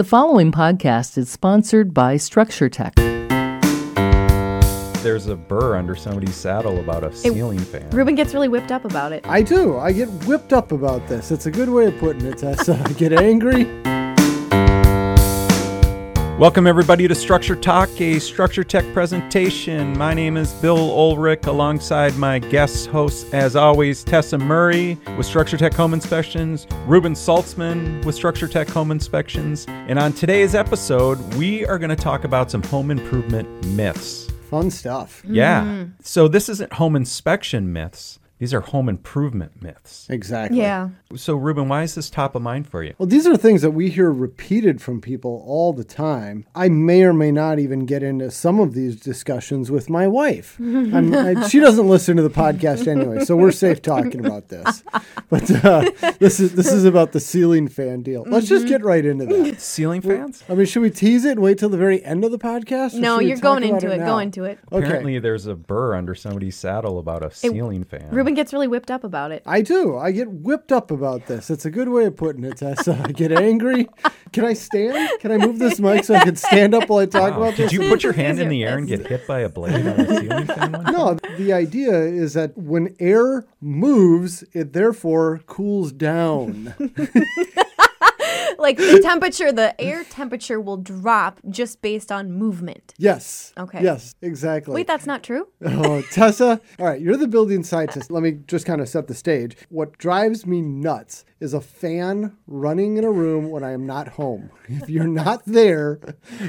The following podcast is sponsored by Structure Tech. There's a burr under somebody's saddle about a ceiling fan. Reuben gets really whipped up about it. I do. I get whipped up about this. It's a good way of putting it, Tessa. I get angry. Welcome, everybody, to Structure Talk, a Structure Tech presentation. My name is Bill Oelrich, alongside my guest hosts, as always, Tessa Murray with Structure Tech Home Inspections, Reuben Saltzman with Structure Tech Home Inspections. And on today's episode, we are going to talk about some home improvement myths. Fun stuff. Yeah. So this isn't home inspection myths. These are home improvement myths. Exactly. Yeah. So, Reuben, why is this top of mind for you? Well, these are things that we hear repeated from people all the time. I may or may not even get into some of these discussions with my wife. I'm, I, she doesn't listen to the podcast anyway, so we're safe talking about this. But uh, this is this is about the ceiling fan deal. Let's just get right into that. Ceiling fans? I mean, should we tease it and wait till the very end of the podcast? No, you're going into it. now? Go into it. Okay. Apparently, there's a burr under somebody's saddle about a ceiling fan. Reuben gets really whipped up about it. I do. I get whipped up about this. It's a good way of putting it, Tessa. I get angry. Can I stand? Can I move this mic so I can stand up while I talk Wow. about Did this? Did you put your hand in the air and get hit by a blade on a ceiling fan? No, the idea is that when air moves, it therefore cools down. like the temperature, the air temperature will drop just based on movement. Yes. Okay. Yes, exactly. Wait, that's not true? Oh, Tessa. All right, you're the building scientist. Let me just kind of set the stage. What drives me nuts is a fan running in a room when I am not home. If you're not there,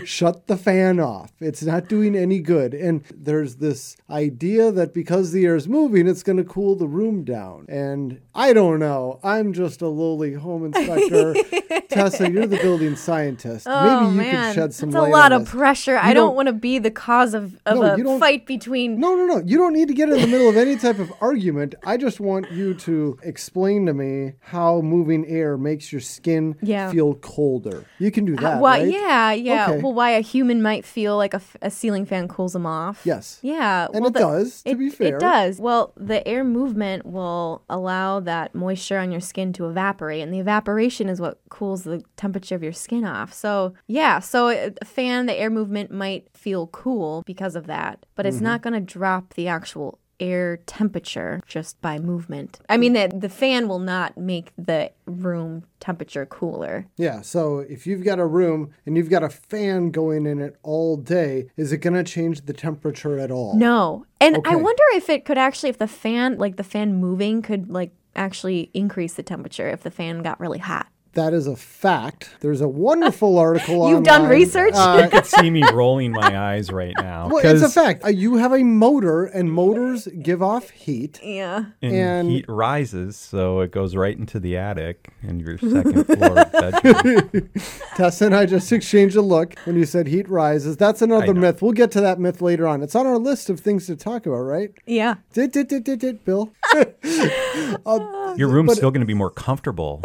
shut the fan off. It's not doing any good. And there's this idea that because the air is moving, it's going to cool the room down. And I don't know. I'm just a lowly home inspector. Tessa, you're the building scientist. Oh Maybe you man, could shed some light. that's light a lot of this. pressure. I don't don't- want to be the cause of, of No, you a fight between. No, no, no. You don't need to get in the middle of any type of argument. I just want you to explain to me how moving air makes your skin Yeah. feel colder. You can do uh, that, well, right? yeah, yeah. Okay. Well, why a human might feel like a, f- a ceiling fan cools them off. Yes. Yeah. And well, it the- does, to it, be fair. It does. Well, the air movement will allow that moisture on your skin to evaporate, and the evaporation is what cools the temperature of your skin off. So, yeah, so a fan, the air movement might feel cool because of that, but Mm-hmm. it's not going to drop the actual air temperature just by movement. I mean, the, the fan will not make the room temperature cooler. Yeah. So if you've got a room and you've got a fan going in it all day, is it going to change the temperature at all? No. And I wonder if it could actually, if the fan, like the fan moving, could like actually increase the temperature if the fan got really hot. That is a fact. There's a wonderful article on the You've done online. research? You could see me rolling my eyes right now. Well, it's a fact. Uh, You have a motor, and motors give off heat. Yeah. and, and- heat rises, so it goes right into the attic and your second floor bedroom. Tessa and I just exchanged a look when you said heat rises. That's another myth. We'll get to that myth later on. It's on our list of things to talk about, right? Yeah. Dit, dit, dit, dit, dit, Bill. Uh, Your room's still going to be more comfortable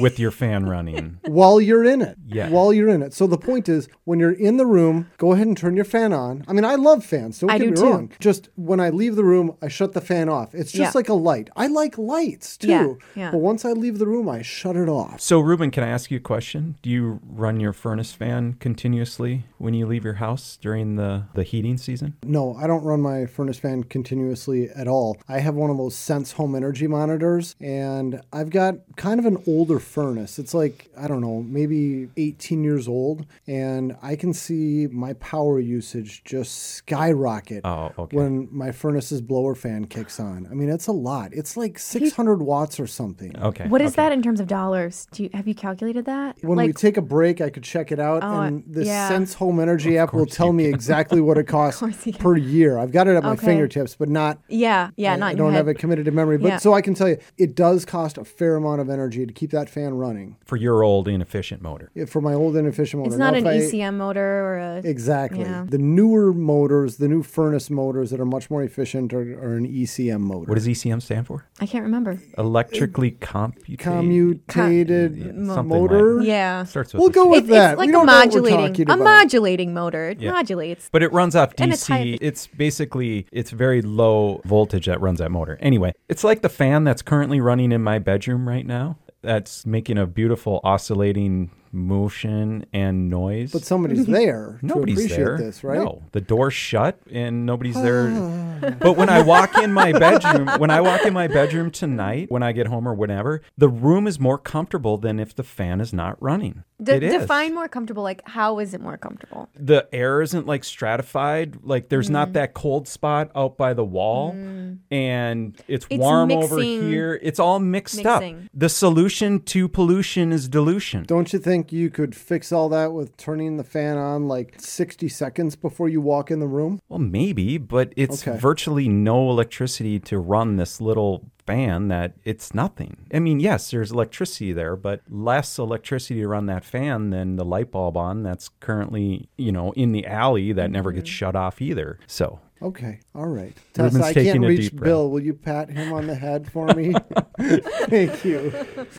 with your fan running. while you're in it. Yeah. While you're in it. So the point is, when you're in the room, go ahead and turn your fan on. I mean, I love fans. Don't I get do me too. wrong. Just when I leave the room, I shut the fan off. It's just Yeah. like a light. I like lights too. Yeah, yeah. But once I leave the room, I shut it off. So, Reuben, can I ask you a question? Do you run your furnace fan continuously when you leave your house during the, the heating season? No, I don't run my furnace fan continuously at all. I have one of those Sense home energy monitors, and I've got kind of an older furnace. It's like, I don't know, maybe 18 years old, and I can see my power usage just skyrocket Oh, okay. when my furnace's blower fan kicks on. I mean, it's a lot. It's like 600 watts or something. Okay. What is okay. that in terms of dollars? Do you have you calculated that? When we take a break, I could check it out, Oh, and the yeah. Sense Home Energy app will tell me exactly what it costs course you can. per year. I've got it at my fingertips, but not yeah, yeah, I, not I don't have it committed to memory, but Yeah. so I can tell you, it does cost a fair amount of energy to keep that fan running. For your old inefficient motor. If- For my old inefficient motor, It's not Now, an if I- ECM motor or a. Exactly. Yeah. The newer motors, the new furnace motors that are much more efficient, are, are an ECM motor. What does ECM stand for? I can't remember. Electrically computated. Commutated Yeah, motor? like- Yeah. Starts with We'll go with It- that. It's like we a don't know what we're modulating, talking a about. modulating motor. It Yeah. modulates. But it runs off And it's high- DC. It's basically it's very low voltage that runs that motor. Anyway, it's like the fan that's currently running in my bedroom right now. That's making a beautiful oscillating motion and noise. But somebody's mm-hmm. there to Nobody's appreciate there. this, right? No, the door's shut and nobody's there. but when I walk in my bedroom, when I walk in my bedroom tonight, when I get home or whenever, the room is more comfortable than if the fan is not running. De- it is. define more comfortable. Like, how is it more comfortable? the air isn't like stratified. Like there's Mm. not that cold spot out by the wall, and it's, It's warm over here. It's all mixed mixing. up. The solution to pollution is dilution. Don't you think you could fix all that with turning the fan on like 60 seconds before you walk in the room? Well, maybe, but it's Okay. virtually no electricity to run this little fan that it's nothing. I mean, yes, there's electricity there, but less electricity to run that fan than the light bulb on that's currently, you know, in the alley that never gets Mm-hmm. shut off either. So, Okay, all right. Tessa, I can't reach. Bill. Will you pat him on the head for me? Thank you.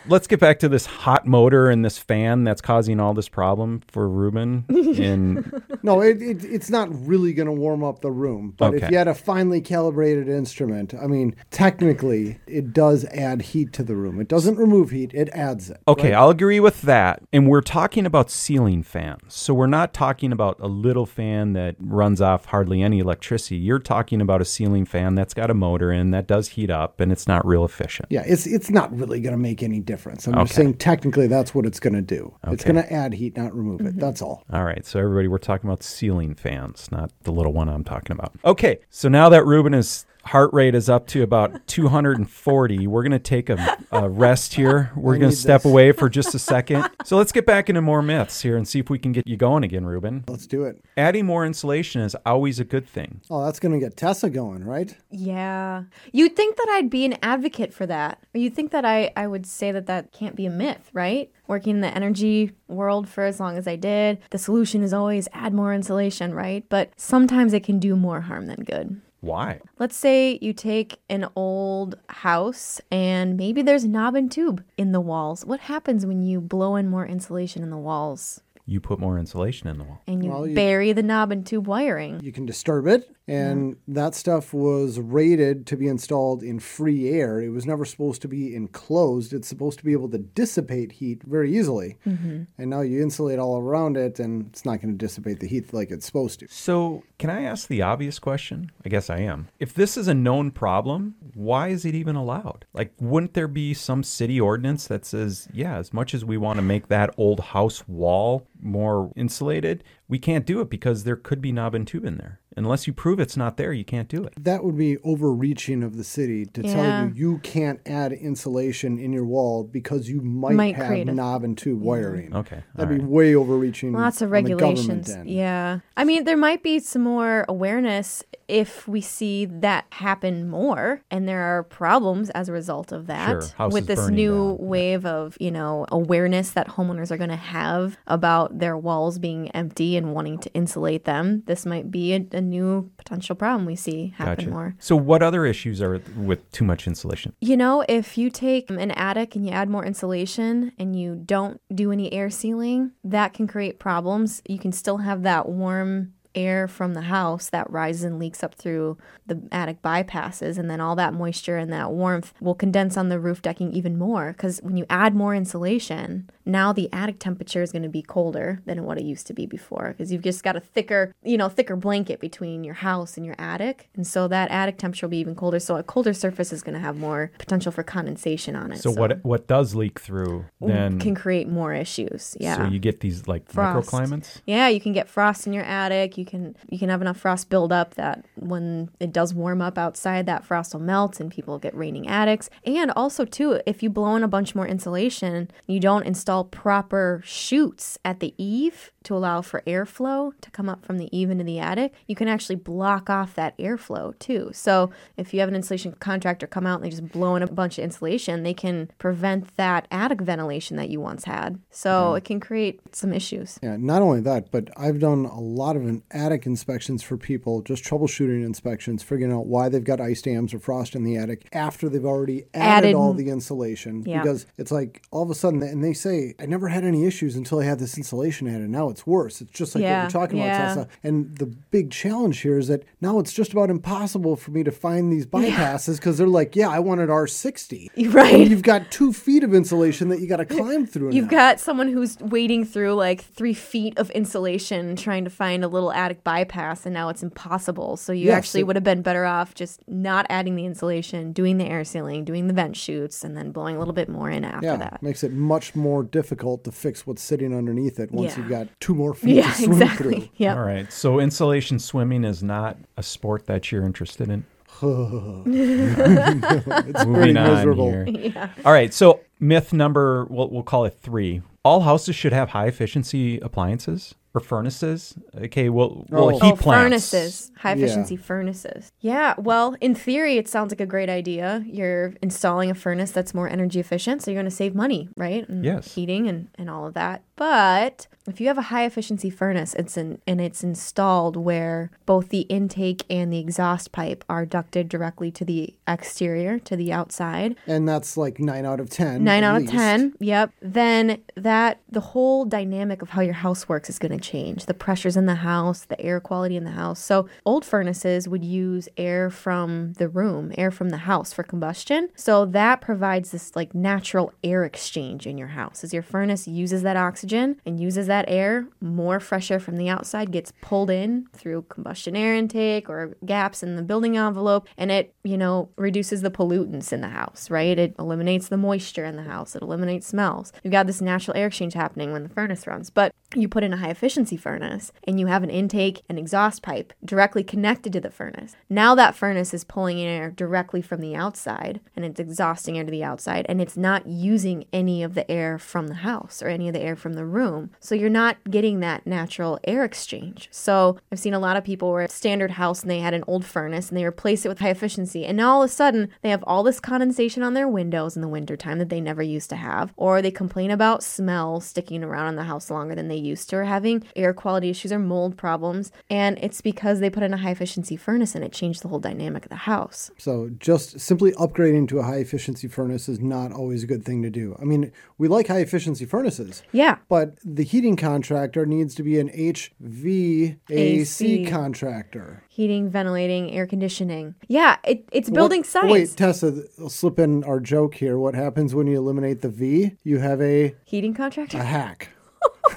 let's get back to this hot motor and this fan that's causing all this problem for Reuben. And No, it, it, it's not really going to warm up the room. But if you had a finely calibrated instrument, I mean, technically, it does add heat to the room. It doesn't remove heat, it adds it. okay, I'll agree with that. And we're talking about ceiling fans. So we're not talking about a little fan that runs off hardly any electricity. You're talking about a ceiling fan that's got a motor in that does heat up and it's not real efficient. Yeah, it's it's not really going to make any difference. I'm just saying technically that's what it's going to do. It's going to add heat, not remove it. Mm-hmm. That's all. All right, so everybody, we're talking about ceiling fans, not the little one I'm talking about. Okay, so now that Reuben is heart rate is up to about 240, we're going to take a, a rest here. We're going to step this. away for just a second. So let's get back into more myths here and see if we can get you going again, Reuben. Let's do it. Adding more insulation is always a good thing. Oh, that's going to get Tessa going, right? Yeah. You'd think that I'd be an advocate for that. Or you'd think that I, I would say that that can't be a myth, right? Working in the energy world for as long as I did, the solution is always add more insulation, right? But sometimes it can do more harm than good. Why? Let's say you take an old house and maybe there's knob and tube in the walls. What happens when you blow in more insulation in the walls You put more insulation in the wall. and you, Well, you- bury the knob and tube wiring? You can disturb it. And that stuff was rated to be installed in free air. It was never supposed to be enclosed. It's supposed to be able to dissipate heat very easily. Mm-hmm. And now you insulate all around it, and it's not going to dissipate the heat like it's supposed to. So, can I ask the obvious question? I guess I am. If this is a known problem, why is it even allowed? Like, wouldn't there be some city ordinance that says, yeah, as much as we want to make that old house wall more insulated, we can't do it because there could be knob and tube in there. Unless you prove it's not there, you can't do it. That would be overreaching of the city to Yeah. tell you you can't add insulation in your wall because you might, Might have create a- knob and tube wiring. Okay. That'd all be way overreaching. Lots of on the regulations. end. Yeah. I mean, there might be some more awareness if we see that happen more and there are problems as a result of that Sure, with this new down. wave of, you know, awareness that homeowners are going to have about their walls being empty and wanting to insulate them. This might be a, a new potential problem we see happen Gotcha. more. So, what other issues are with too much insulation? You know, if you take an attic and you add more insulation and you don't do any air sealing, that can create problems. You can still have that warm air from the house that rises and leaks up through the attic bypasses and then all that moisture and that warmth will condense on the roof decking even more because when you add more insulation now the attic temperature is going to be colder than what it used to be before because you've just got a thicker you know thicker blanket between your house and your attic and so that attic temperature will be even colder so a colder surface is going to have more potential for condensation on it So, what what does leak through then? can create more issues yeah So you get these like Frost. microclimates. yeah, you can get frost in your attic. You can you can have enough frost build up that when it does warm up outside, that frost will melt and people get raining attics. And also too, if you blow in a bunch more insulation, you don't install proper chutes at the eave to allow for airflow to come up from the eave into the attic, you can actually block off that airflow too. So if you have an insulation contractor come out and they just blow in a bunch of insulation, they can prevent that attic ventilation that you once had. So mm-hmm. it can create some issues. Yeah, not only that, but I've done a lot of an attic inspections for people, just troubleshooting inspections, figuring out why they've got ice dams or frost in the attic after they've already added, Added- all the insulation. Yeah. Because it's like all of a sudden, and they say, I never had any issues until I had this insulation added. Now it's worse. It's just like what Yeah, you're talking yeah. about, Tessa. And the big challenge here is that now it's just about impossible for me to find these bypasses because they're like, yeah, I wanted R60. Right. And you've got two feet of insulation that you got to climb through. You've now. got someone who's wading through like three feet of insulation trying to find a little attic bypass, and now it's impossible. So you Yes, actually it- would have been better off just not adding the insulation, doing the air sealing, doing the vent chutes, and then blowing a little bit more in after yeah, that. makes it much more difficult to fix what's sitting underneath it once Yeah. you've got two more feet Yeah, to swim exactly. through. Yep. All right. So insulation swimming is not a sport that you're interested in. It's Moving on miserable. here. Yeah. All right. So myth number, we'll, we'll call it three. All houses should have high efficiency appliances or furnaces. Okay. Well, well Oh. heat Oh, plants. furnaces, high Yeah. efficiency furnaces. Yeah, well, in theory, it sounds like a great idea. You're installing a furnace that's more energy efficient, so you're going to save money, right? And Yes. Heating and, and all of that. But if you have a high efficiency furnace, it's in, and it's installed where both the intake and the exhaust pipe are ducted directly to the exterior, to the outside, And that's like nine out of ten. Nine out least. of ten. Yep. Then that the whole dynamic of how your house works is going to change. The pressures in the house, the air quality in the house. So old furnaces would use air from the room, air from the house for combustion. So that provides this like natural air exchange in your house. As your furnace uses that oxygen and uses that air, more fresh air from the outside gets pulled in through combustion air intake or gaps in the building envelope, and it you know reduces the pollutants in the house. Right. It eliminates the moisture in the house. It eliminates smells. You've got this natural air exchange happening when the furnace runs. But you put in a high efficiency furnace and you have an intake and exhaust pipe directly connected to the furnace. Now that furnace is pulling in air directly from the outside and it's exhausting air to the outside and it's not using any of the air from the house or any of the air from the room. So you're not getting that natural air exchange. So I've seen a lot of people where it's standard house and they had an old furnace and they replace it with high efficiency and now all of a sudden they have all this condensation on their windows in the wintertime that they never used to have or they complain about smell sticking around in the house longer than they used to or having air quality issues or mold problems and it's because they put in a high efficiency furnace and it changed the whole dynamic of the house. So just simply upgrading to a high efficiency furnace is not always a good thing to do. I mean, we like high efficiency furnaces. Yeah. But the heating contractor needs to be an HVAC AC. contractor. Heating, ventilating, air conditioning. Yeah, it, it's building What- science. Wait, Tessa, I'll slip in our joke here. What happens when you eliminate the V? You have a, Heating contractor? a hack.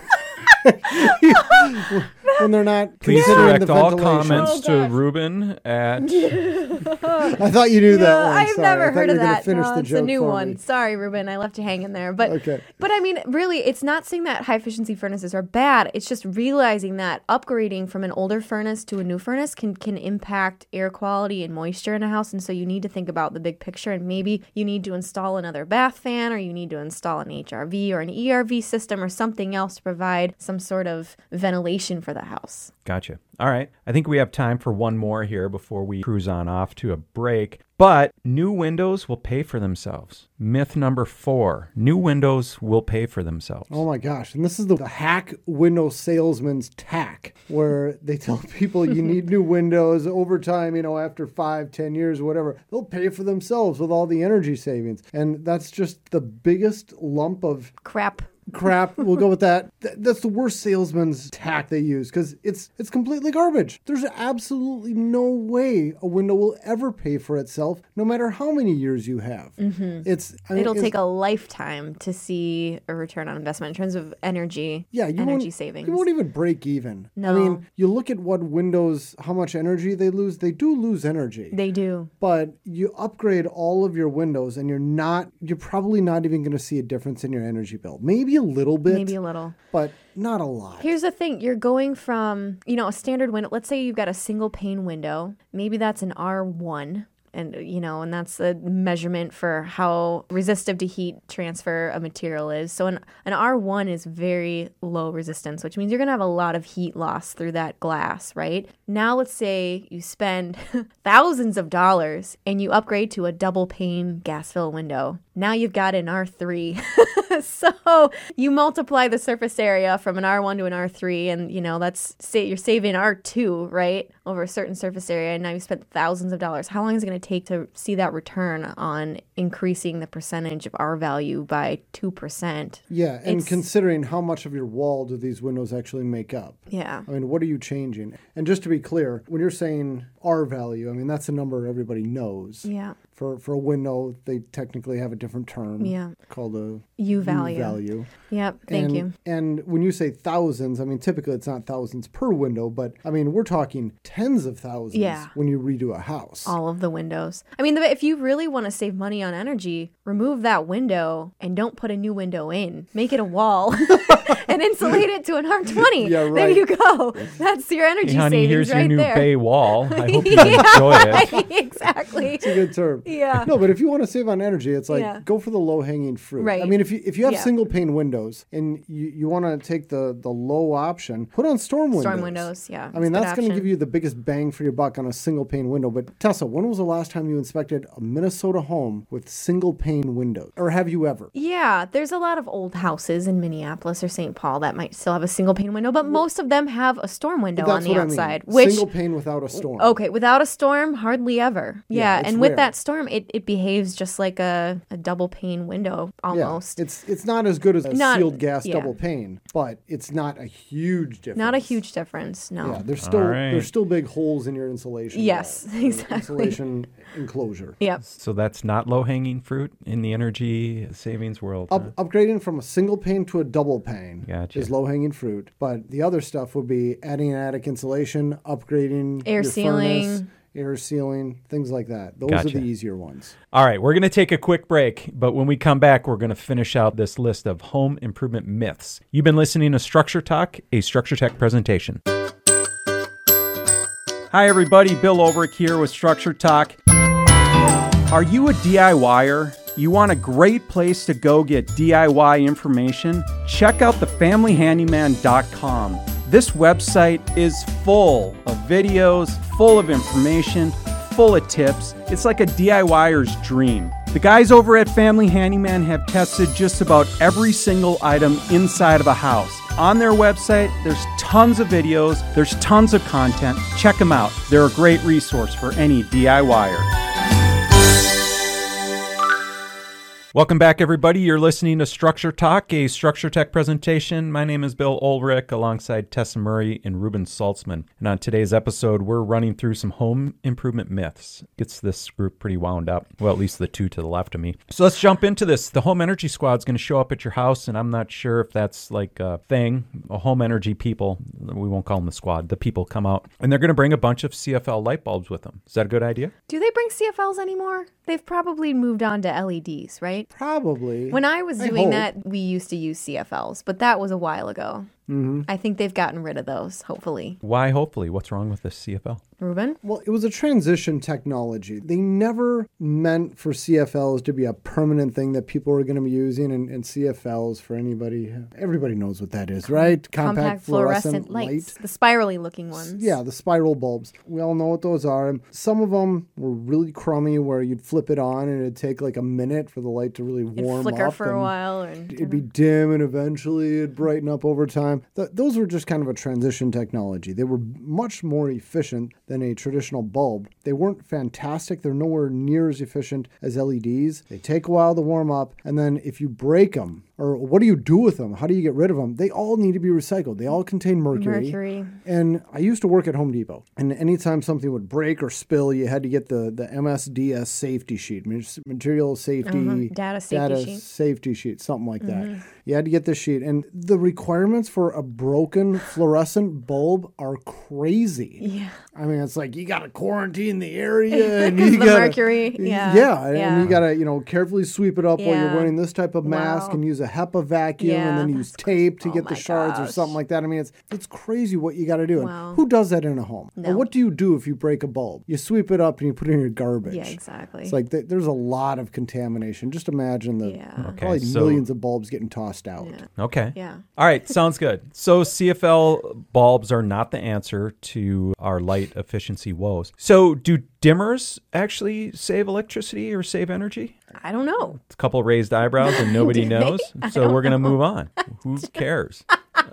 when they're not Please considering direct the all ventilation. comments Oh, to gosh. Reuben at I thought you knew that one. I've Sorry. I never thought heard you of were gonna that. Finish No, the it's a joke new for one. me. Sorry, Reuben. I left you hanging there. But Okay. but I mean, really, it's not saying that high efficiency furnaces are bad. It's just realizing that upgrading from an older furnace to a new furnace can can impact air quality and moisture in a house, and so you need to think about the big picture. And maybe you need to install another bath fan, or you need to install an HRV or an ERV system, or something else to provide some sort of ventilation for the house. Gotcha. All right. I think we have time for one more here before we cruise on off to a break. But new windows will pay for themselves. Myth number four new windows will pay for themselves. Oh my gosh. And this is the, the hack window salesman's tack, where they tell people you need new windows over time, you know, after five, ten years, whatever. They'll pay for themselves with all the energy savings. And that's just the biggest lump of Crap. Crap. We'll go with that. Th- that's the worst salesman's tack they use because it's it's completely garbage. There's absolutely no way a window will ever pay for itself, no matter how many years you have. Mm-hmm. It's I mean, It'll it's- take a lifetime to see a return on investment in terms of energy, yeah, you energy savings. You won't even break even. No, I mean, you look at what Windows, how much energy they lose. They do lose energy. they do. but you upgrade all of your windows and you're not you're probably not even going to see a difference in your energy bill maybe a little bit Maybe a little. but not a lot Here's the thing you're going from, you know, a standard window. Let's say you've got a single pane window. Maybe that's an R1. And, you know, and that's the measurement for how resistive to heat transfer a material is. So, an, an R1 is very low resistance, which means you're going to have a lot of heat loss through that glass, right? Now, let's say you spend thousands of dollars and you upgrade to a double pane gas fill window. Now you've got an R3. so you multiply the surface area from an R1 to an R3, and you know that's say you're saving R2 right over a certain surface area, and now you spent thousands of dollars. How long is it going to take to see that return on increasing the percentage of R value by two percent? Yeah, and It's- considering how much of your wall do these windows actually make up? Yeah. I mean, what are you changing? And just to be clear, when you're saying R value, I mean that's a number everybody knows. Yeah. For for a window, they technically have a different term. Yeah. Called a U value. value. Yep. Thank and, you. And when you say thousands, I mean typically it's not thousands per window, but I mean we're talking tens of thousands Yeah. when you redo a house. all of the windows. I mean, if you really want to save money on energy, remove that window and don't put a new window in. Make it a wall and insulate it to an R20. Yeah, There you go. That's your energy Hey, honey, savings here's right your new there. bay wall. I hope you enjoy it. exactly. It's a good term. Yeah. No, but if you want to save on energy, it's like Yeah. go for the low hanging fruit. Right. I mean, if you if you have Yeah. single pane windows and you, you want to take the the low option, put on storm windows. Storm windows, yeah, I mean, that's going to give you the biggest bang for your buck on a single pane window. But Tessa, when was the last time you inspected a Minnesota home with single pane windows, or have you ever? Yeah, there's a lot of old houses in Minneapolis or St. Paul that might still have a single pane window, but most of them have a storm window on the outside. I mean. Which single pane without a storm. Okay, without a storm, hardly ever. Yeah, Yeah, and with that storm, it, it behaves just like a, a double pane window almost. Yeah, almost. it's it's not as good as a Not- sealed gas yeah. double pane, but it's not a huge difference. Not a huge difference, no. Yeah, there's still right. there's still big holes in your insulation. Yes, wall, exactly. Insulation enclosure. Yep. So that's not low hanging fruit in the energy savings world. Up, upgrading from a single pane to a double pane Gotcha. is low hanging fruit, but the other stuff would be adding an attic insulation, upgrading Air your sealing. furnace, air sealing, things like that. Those Gotcha. are the easier ones. All right, we're going to take a quick break, but when we come back, we're going to finish out this list of home improvement myths. You've been listening to Structure Talk, a Structure Tech presentation. Hi, everybody. Bill Oelrich here with Structure Talk. Are you a DIYer? You want a great place to go get DIY information? Check out thefamilyhandyman.com. This website is full of videos, full of information, full of tips. It's like a DIYer's dream. The guys over at Family Handyman have tested just about every single item inside of a house. On their website, there's tons of videos, there's tons of content. Check them out. They're a great resource for any DIYer. Welcome back, everybody. You're listening to Structure Talk, a Structure Tech presentation. My name is Bill Oelrich alongside Tessa Murray and Reuben Saltzman. And on today's episode, we're running through some home improvement myths. Gets this group pretty wound up. Well, at least the two to the left of me. So let's jump into this. The Home Energy Squad is going to show up at your house, and I'm not sure if that's like a thing. A home energy people, we won't call them the squad, the people come out, and they're going to bring a bunch of CFL light bulbs with them. Is that a good idea? Do they bring CFLs anymore? They've probably moved on to LEDs, right? Probably. When I was I doing hope. that, we used to use CFLs, but that was a while ago. Mm-hmm. I think they've gotten rid of those, hopefully. Why, hopefully? What's wrong with this CFL? Reuben? Well, it was a transition technology. They never meant for CFLs to be a permanent thing that people were going to be using, and, and CFLs for anybody, everybody knows what that is, right? Compact, fluorescent, lights. The spirally looking ones. Yeah, the spiral bulbs. We all know what those are. And some of them were really crummy, where you'd flip it on and it'd take like a minute for the light to really It'd warm flicker up. for a while. And It'd be dim and eventually it'd brighten up over time. Th- those were just kind of a transition technology. They were much more efficient than a traditional bulb. They weren't fantastic. They're nowhere near as efficient as LEDs. They take a while to warm up, and then if you break them, or what do you do with them? How do you get rid of them? They all need to be recycled. They all contain mercury. Mercury. And I used to work at Home Depot, and anytime something would break or spill, you had to get the, the MSDS safety sheet, ma- material safety Uh-huh. Data safety sheet. safety sheet, something like that. You had to get this sheet, and the requirements for a broken fluorescent bulb are crazy. Yeah. I mean, it's like you got to quarantine the area, and you the got mercury, yeah, yeah, and you got to you know carefully sweep it up while you're wearing this type of mask, Wow. and use a HEPA vacuum, and then use that's tape to Oh get the my shards or something like that. I mean, it's it's crazy what you got to do. And Wow. who does that in a home? Or No. what do you do if you break a bulb? You sweep it up and you put it in your garbage. Yeah, exactly. It's like th- there's a lot of contamination. Just imagine the Yeah. Okay, probably so- millions of bulbs getting tossed out. Yeah. Okay. Yeah. All right, sounds good. So CFL bulbs are not the answer to our light efficiency woes. So do dimmers actually save electricity or save energy? I don't know. It's a couple raised eyebrows and nobody knows. So we're going to move on. Who cares?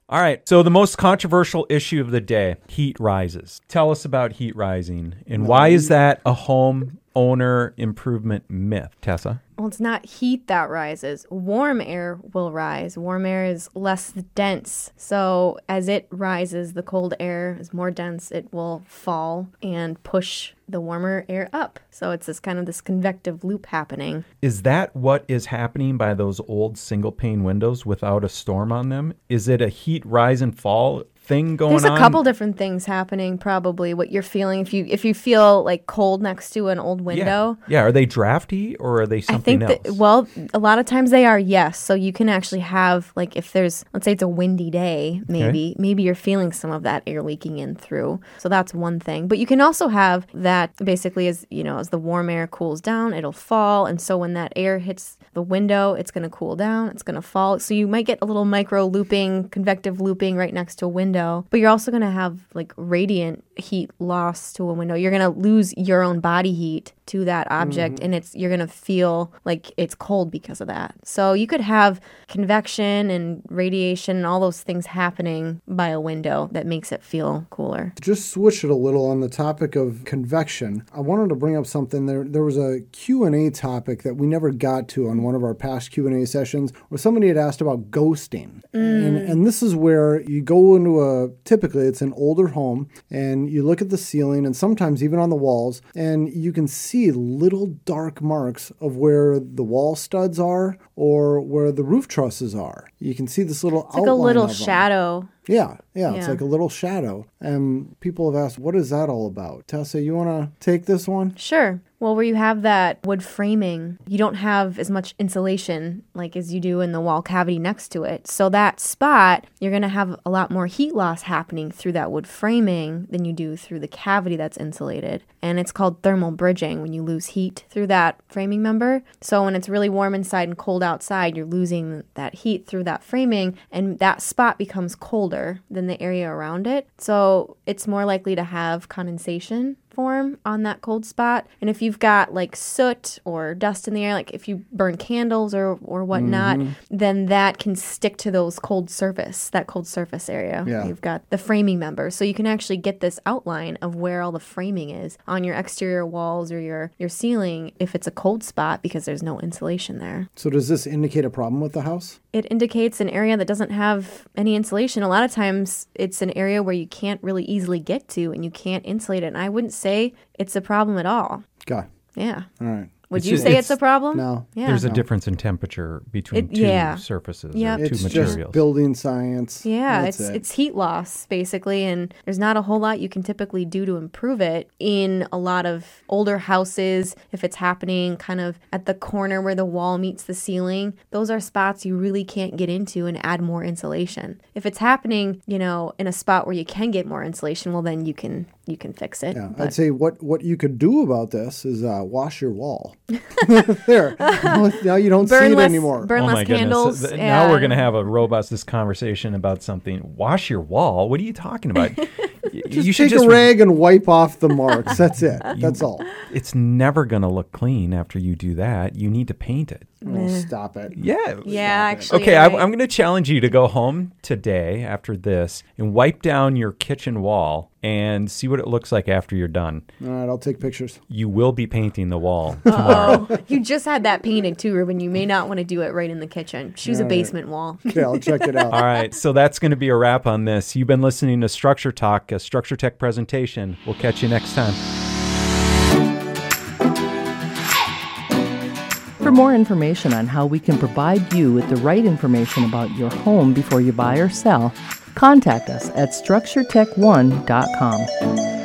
All right. So the most controversial issue of the day, heat rises. Tell us about heat rising and why is that a home owner improvement myth, Tessa? Well, it's not heat that rises. Warm air will rise. Warm air is less dense. So, as it rises, the cold air is more dense. It will fall and push the warmer air up. So, it's this kind of this convective loop happening. Is that what is happening by those old single pane windows without a storm on them? Is it a heat rise and fall thing going There's a couple different things happening probably what you're feeling if you if you feel like cold next to an old window. Yeah, are they drafty or are they I something think else? that well, a lot of times they are yes. So you can actually have like if there's let's say it's a windy day, maybe maybe you're feeling some of that air leaking in through. So that's one thing. But you can also have that basically as you know as the warm air cools down, it'll fall, and so when that air hits the window, it's going to cool down, it's going to fall. So you might get a little micro looping, convective looping right next to a window, but you're also going to have like radiant heat loss to a window. You're going to lose your own body heat to that object mm-hmm. and it's you're going to feel like it's cold because of that. So you could have convection and radiation and all those things happening by a window that makes it feel cooler. just switch it a little on the topic of convection. I wanted to bring up something. There there was a q&a topic that we never got to on one of our past q&a sessions where somebody had asked about ghosting. And, mm. and this is where you go into a typically it's an older home and you look at the ceiling and sometimes even on the walls and you can see little dark marks of where the wall studs are or where the roof trusses are you can see this little It's like a little shadow. Yeah, yeah, it's like a little shadow. And people have asked, what is that all about? Tessa, you want to take this one? Sure. Well, where you have that wood framing, you don't have as much insulation like as you do in the wall cavity next to it. So that spot, you're going to have a lot more heat loss happening through that wood framing than you do through the cavity that's insulated. And it's called thermal bridging when you lose heat through that framing member. So when it's really warm inside and cold outside, you're losing that heat through that framing and that spot becomes colder than the area around it. So it's more likely to have condensation form on that cold spot. And if you've got like soot or dust in the air, like if you burn candles or or whatnot, mm-hmm. then that can stick to those cold surface, that cold surface area. Yeah. You've got the framing member. So you can actually get this outline of where all the framing is on your exterior walls or your your ceiling if it's a cold spot because there's no insulation there. So, does this indicate a problem with the house? It indicates an area that doesn't have any insulation. A lot of times it's an area where you can't really easily get to and you can't insulate it. And I wouldn't say it's a problem at all. God. Yeah. All right. Would It's you ju- say it's, it's- a problem? No. Yeah. There's a difference in temperature between It- two yeah. surfaces Yep. or two It's materials. just building science. Yeah, That's it's it. it's heat loss basically, and there's not a whole lot you can typically do to improve it in a lot of older houses. If it's happening kind of at the corner where the wall meets the ceiling, those are spots you really can't get into and add more insulation. If it's happening, you know, in a spot where you can get more insulation, well then you can you can fix it. Yeah, I'd say what, what you could do about this is uh, wash your wall. there. now you don't burn see it anymore. burn oh less my candles. goodness. Th- Now we're going to have a robust this conversation about something. Wash your wall? What are you talking about? Y- Just you should take just a rag and wipe off the marks. That's it. That's all. It's never going to look clean after you do that. You need to paint it. Oh, stop it. Yeah. Yeah, actually. Okay, you're I, right. I'm going to challenge you to go home today after this and wipe down your kitchen wall and see what it looks like after you're done. All right, I'll take pictures. You will be painting the wall tomorrow. Oh, you just had that painted too, Reuben. You may not want to do it right in the kitchen. Choose a All right. basement wall. Okay, I'll check it out. All right, so that's going to be a wrap on this. You've been listening to Structure Talk, a Structure Tech presentation. We'll catch you next time. More information on how we can provide you with the right information about your home before you buy or sell, contact us at structuretech1.com.